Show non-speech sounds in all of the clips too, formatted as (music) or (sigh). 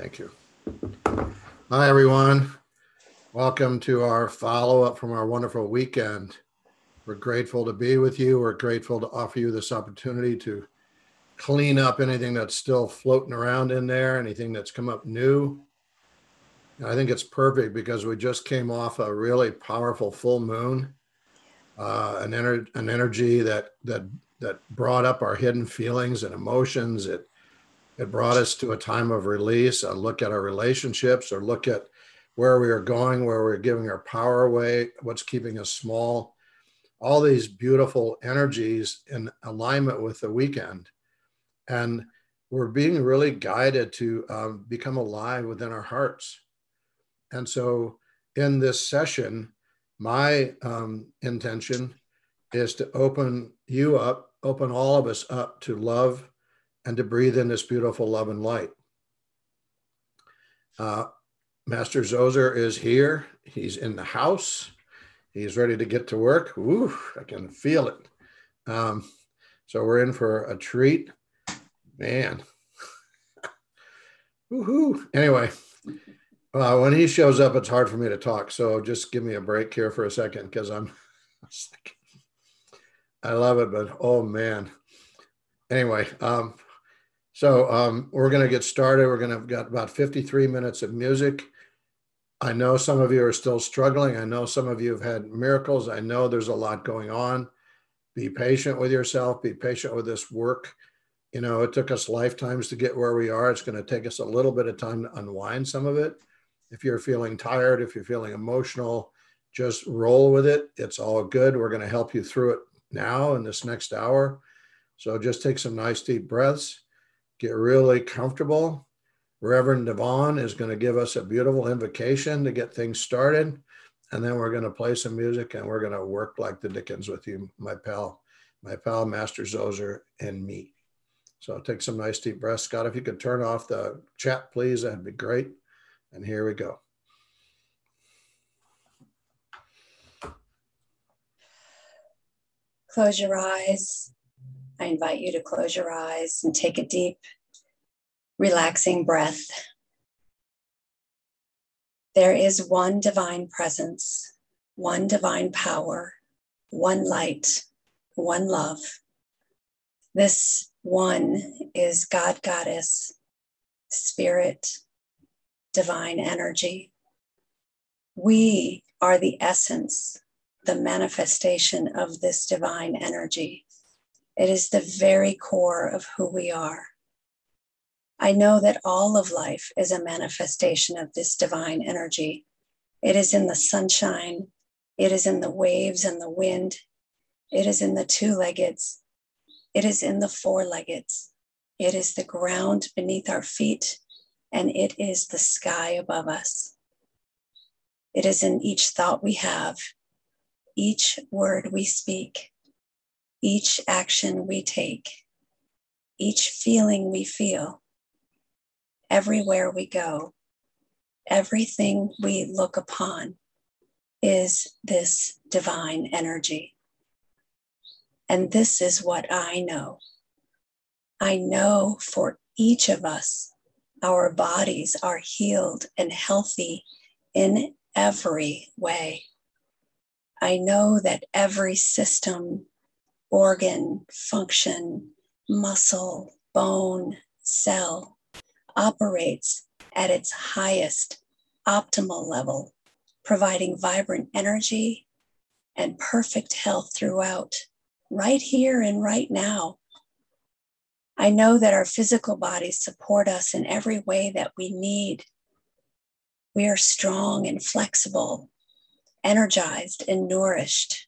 Thank you. Hi, everyone. Welcome to our follow up from our wonderful weekend. We're grateful to be with you. We're grateful to offer you this opportunity to clean up anything that's still floating around in there, anything that's come up new. I think it's perfect because we just came off a really powerful full moon, uh, an, ener- an energy that that that brought up our hidden feelings and emotions. It it brought us to a time of release, a look at our relationships, or look at where we are going, where we're giving our power away, what's keeping us small. All these beautiful energies in alignment with the weekend. And we're being really guided to um, become alive within our hearts. And so, in this session, my um, intention is to open you up, open all of us up to love and to breathe in this beautiful love and light. Uh, Master Zoser is here. He's in the house. He's ready to get to work. Ooh, I can feel it. Um, so we're in for a treat. Man. (laughs) Woohoo. Anyway, uh, when he shows up, it's hard for me to talk. So just give me a break here for a second because I'm, (laughs) I love it, but oh man. Anyway, um, so um, we're going to get started. We're going to have got about 53 minutes of music. I know some of you are still struggling. I know some of you have had miracles. I know there's a lot going on. Be patient with yourself. Be patient with this work. You know, it took us lifetimes to get where we are. It's going to take us a little bit of time to unwind some of it. If you're feeling tired, if you're feeling emotional, just roll with it. It's all good. We're going to help you through it now in this next hour. So just take some nice deep breaths get really comfortable. Reverend Devon is going to give us a beautiful invocation to get things started. And then we're going to play some music and we're going to work like the Dickens with you, my pal, my pal, Master Zoser, and me. So take some nice deep breaths. Scott, if you could turn off the chat, please, that'd be great. And here we go. Close your eyes I invite you to close your eyes and take a deep, relaxing breath. There is one divine presence, one divine power, one light, one love. This one is God, Goddess, Spirit, divine energy. We are the essence, the manifestation of this divine energy. It is the very core of who we are. I know that all of life is a manifestation of this divine energy. It is in the sunshine, it is in the waves and the wind, it is in the two leggeds, it is in the four leggeds, it is the ground beneath our feet, and it is the sky above us. It is in each thought we have, each word we speak, each action we take, each feeling we feel, everywhere we go, everything we look upon is this divine energy. And this is what I know. I know for each of us, our bodies are healed and healthy in every way. I know that every system organ, function, muscle, bone, cell operates at its highest optimal level, providing vibrant energy and perfect health throughout, right here and right now. I know that our physical bodies support us in every way that we need. We are strong and flexible, energized and nourished.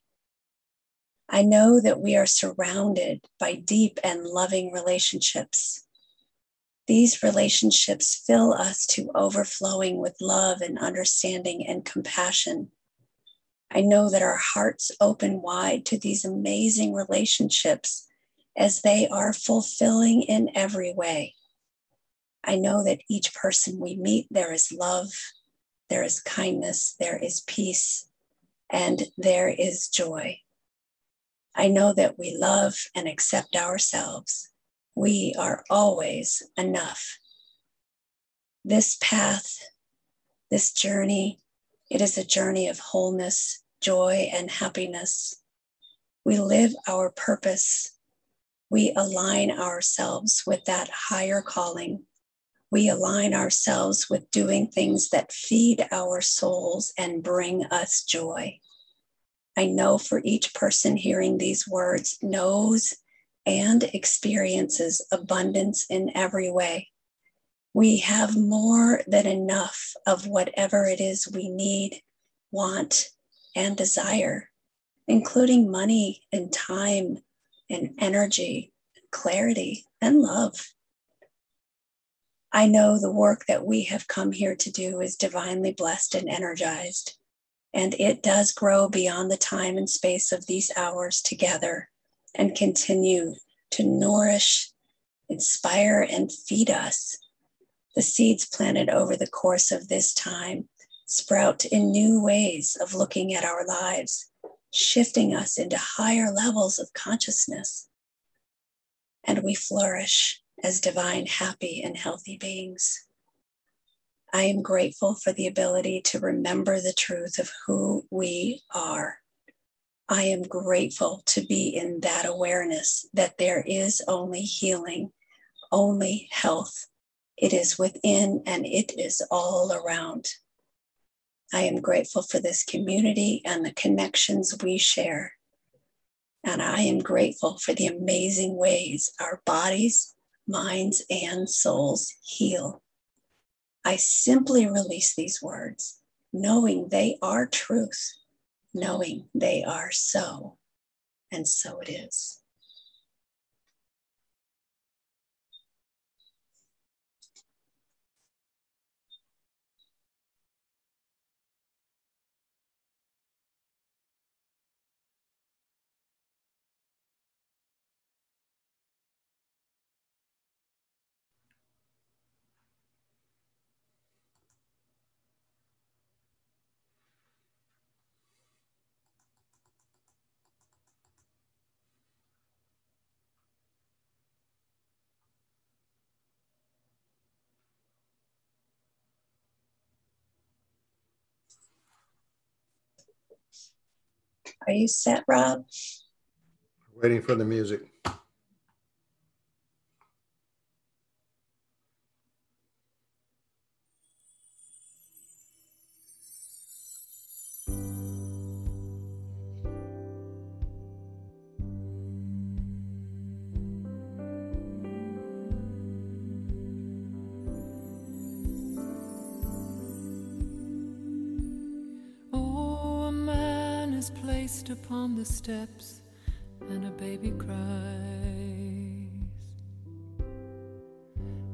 I know that we are surrounded by deep and loving relationships. These relationships fill us to overflowing with love and understanding and compassion. I know that our hearts open wide to these amazing relationships as they are fulfilling in every way. I know that each person we meet, there is love, there is kindness, there is peace, and there is joy. I know that we love and accept ourselves. We are always enough. This path, this journey, it is a journey of wholeness, joy, and happiness. We live our purpose. We align ourselves with that higher calling. We align ourselves with doing things that feed our souls and bring us joy. I know for each person hearing these words knows and experiences abundance in every way. We have more than enough of whatever it is we need, want, and desire, including money and time and energy, clarity, and love. I know the work that we have come here to do is divinely blessed and energized. And it does grow beyond the time and space of these hours together and continue to nourish, inspire, and feed us. The seeds planted over the course of this time sprout in new ways of looking at our lives, shifting us into higher levels of consciousness. And we flourish as divine, happy, and healthy beings. I am grateful for the ability to remember the truth of who we are. I am grateful to be in that awareness that there is only healing, only health. It is within and it is all around. I am grateful for this community and the connections we share. And I am grateful for the amazing ways our bodies, minds, and souls heal. I simply release these words, knowing they are truth, knowing they are so, and so it is. Are you set, Rob? Waiting for the music. Placed upon the steps and a baby cries.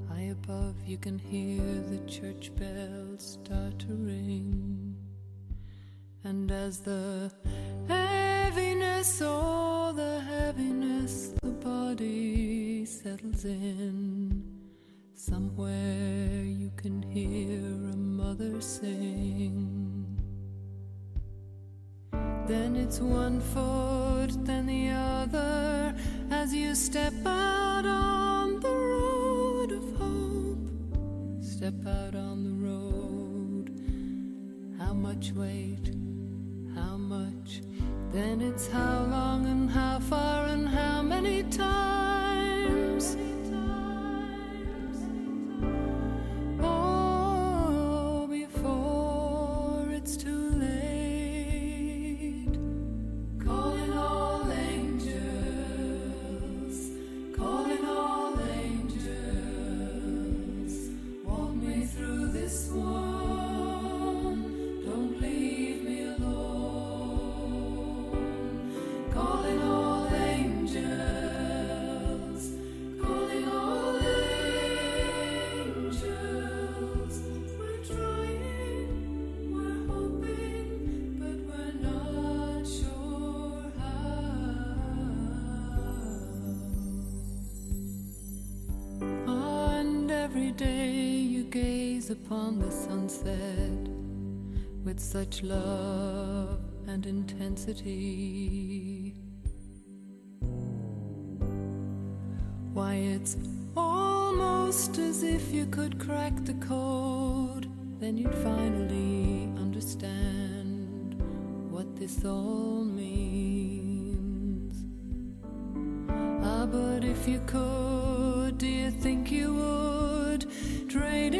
High above, you can hear the church bells start to ring. And as the heaviness, oh, the heaviness, the body settles in, One foot, then the other, as you step out on the road of hope. Step out on the road. How much weight? How much? Then it's how sunset with such love and intensity. Why, it's almost as if you could crack the code, then you'd finally understand what this all means. Ah, but if you could, do you think you would trade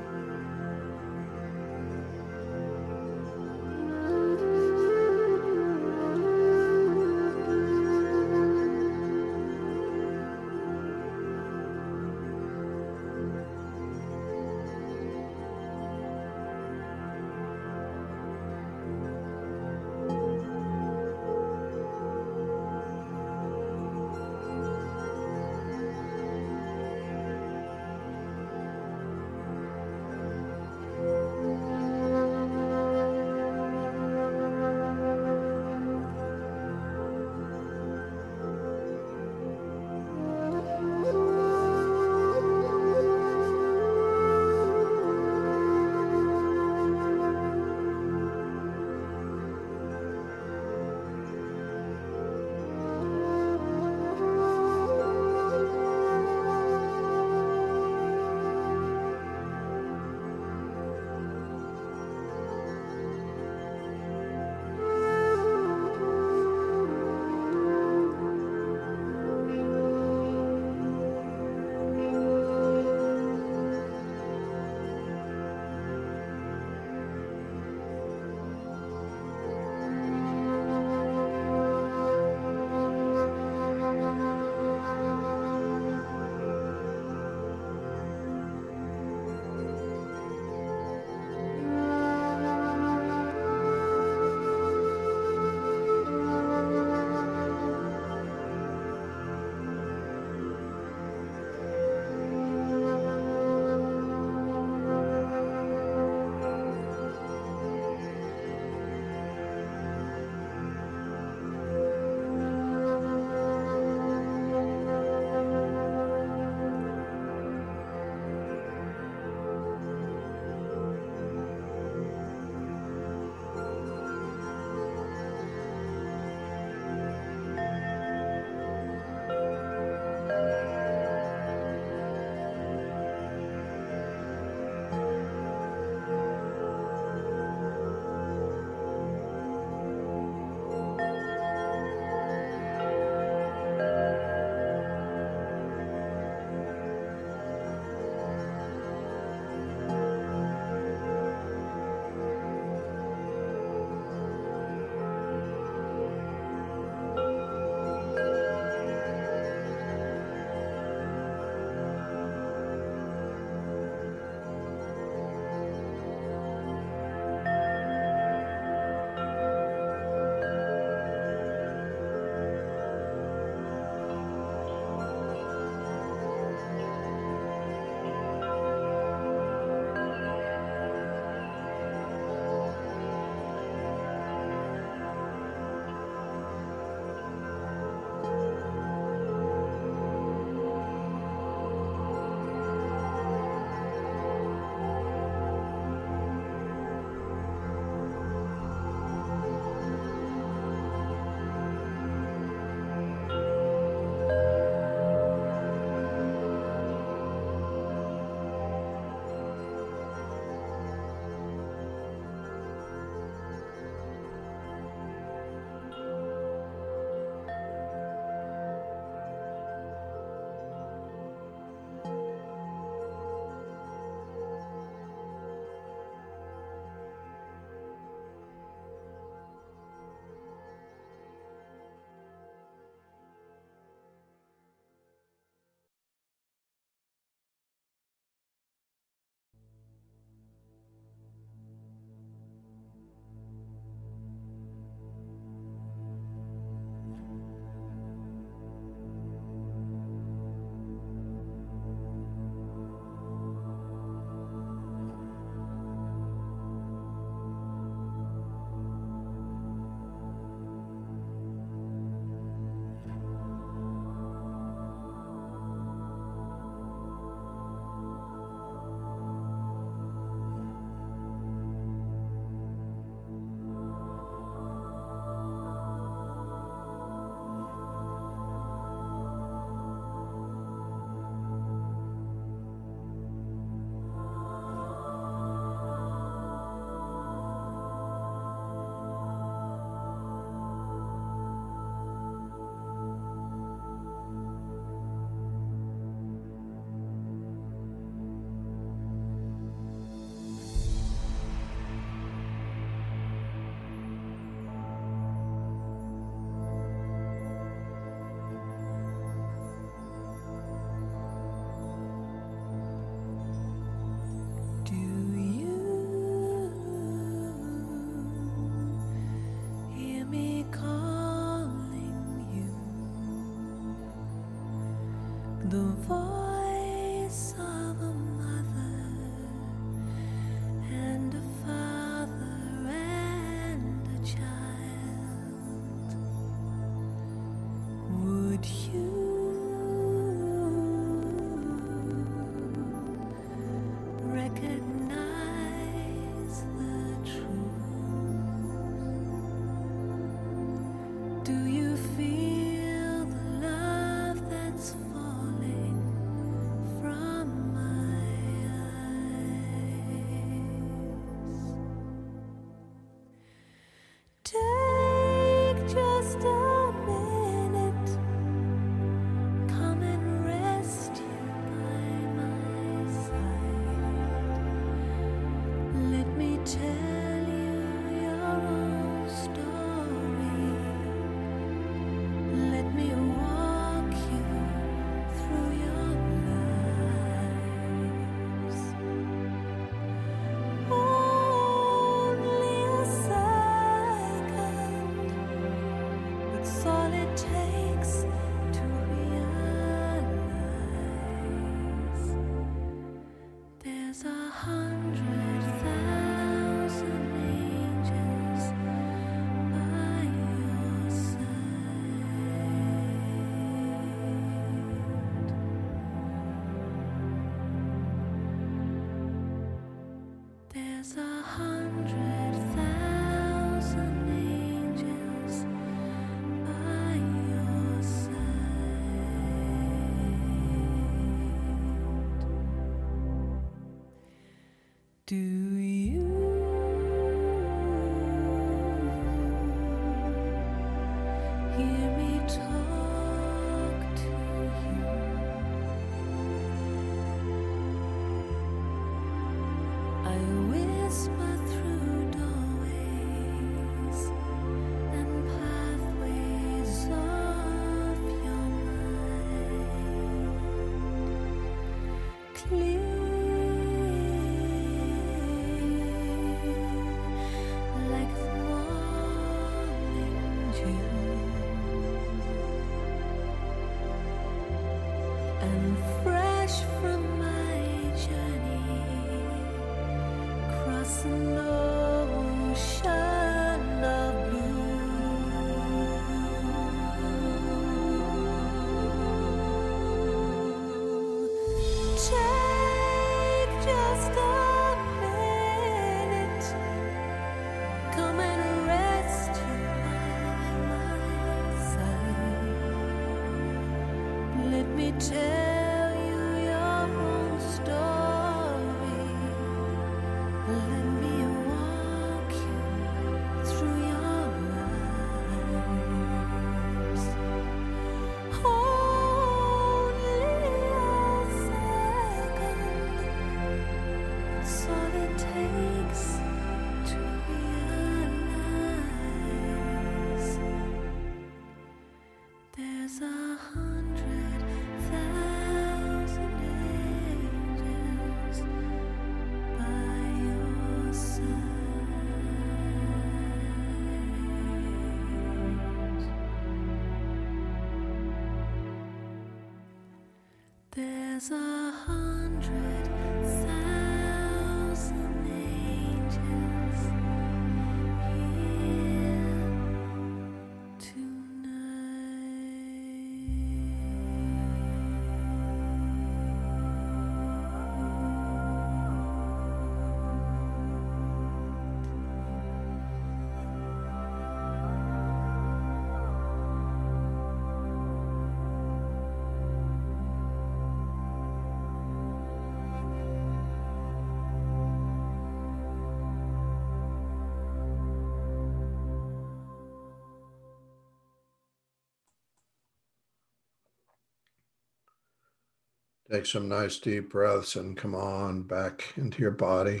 Take some nice deep breaths and come on back into your body.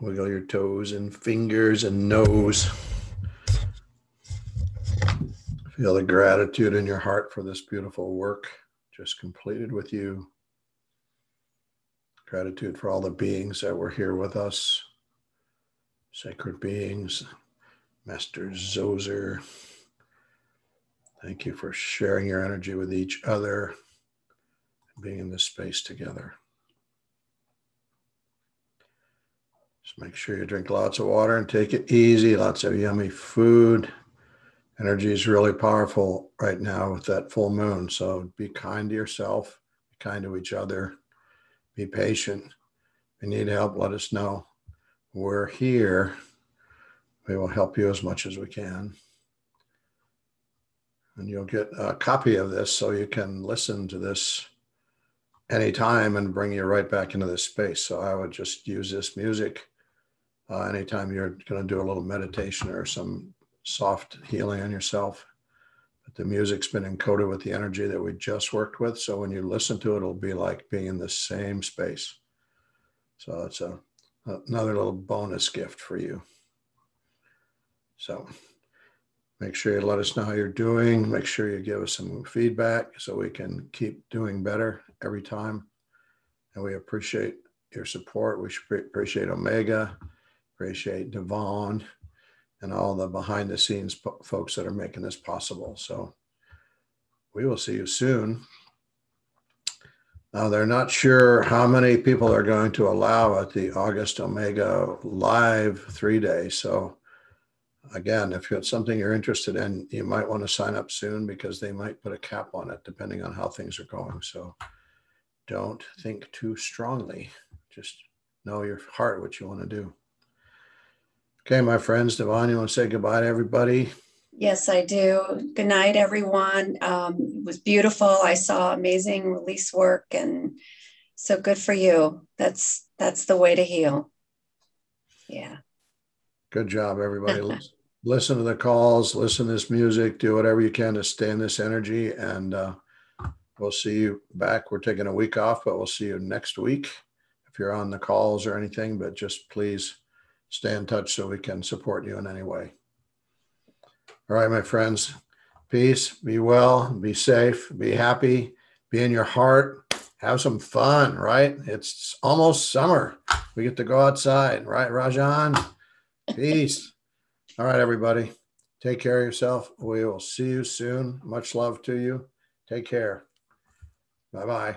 Wiggle your toes and fingers and nose. Feel the gratitude in your heart for this beautiful work just completed with you. Gratitude for all the beings that were here with us, sacred beings, Master Zoser. Thank you for sharing your energy with each other, being in this space together. Just make sure you drink lots of water and take it easy, lots of yummy food. Energy is really powerful right now with that full moon. So be kind to yourself, be kind to each other, be patient. If you need help, let us know. We're here. We will help you as much as we can. And you'll get a copy of this so you can listen to this anytime and bring you right back into this space. So I would just use this music uh, anytime you're going to do a little meditation or some soft healing on yourself. But the music's been encoded with the energy that we just worked with. So when you listen to it, it'll be like being in the same space. So it's a, another little bonus gift for you. So make sure you let us know how you're doing. Make sure you give us some feedback so we can keep doing better every time. And we appreciate your support. We appreciate Omega, appreciate Devon, and all the behind the scenes folks that are making this possible. So we will see you soon. Now, they're not sure how many people are going to allow at the August Omega live three days. So, again, if it's something you're interested in, you might want to sign up soon because they might put a cap on it depending on how things are going. So, don't think too strongly. Just know your heart what you want to do. Okay, my friends, Devon, you want to say goodbye to everybody? Yes, I do. Good night, everyone. Um, it was beautiful. I saw amazing release work, and so good for you. That's that's the way to heal. Yeah. Good job, everybody. (laughs) listen to the calls, listen to this music, do whatever you can to stay in this energy, and uh, we'll see you back. We're taking a week off, but we'll see you next week if you're on the calls or anything. But just please stay in touch so we can support you in any way. All right, my friends, peace, be well, be safe, be happy, be in your heart, have some fun, right? It's almost summer. We get to go outside, right, Rajan? Peace. All right, everybody. Take care of yourself. We will see you soon. Much love to you. Take care. Bye bye.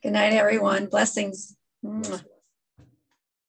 Good night, everyone. Blessings. Mwah.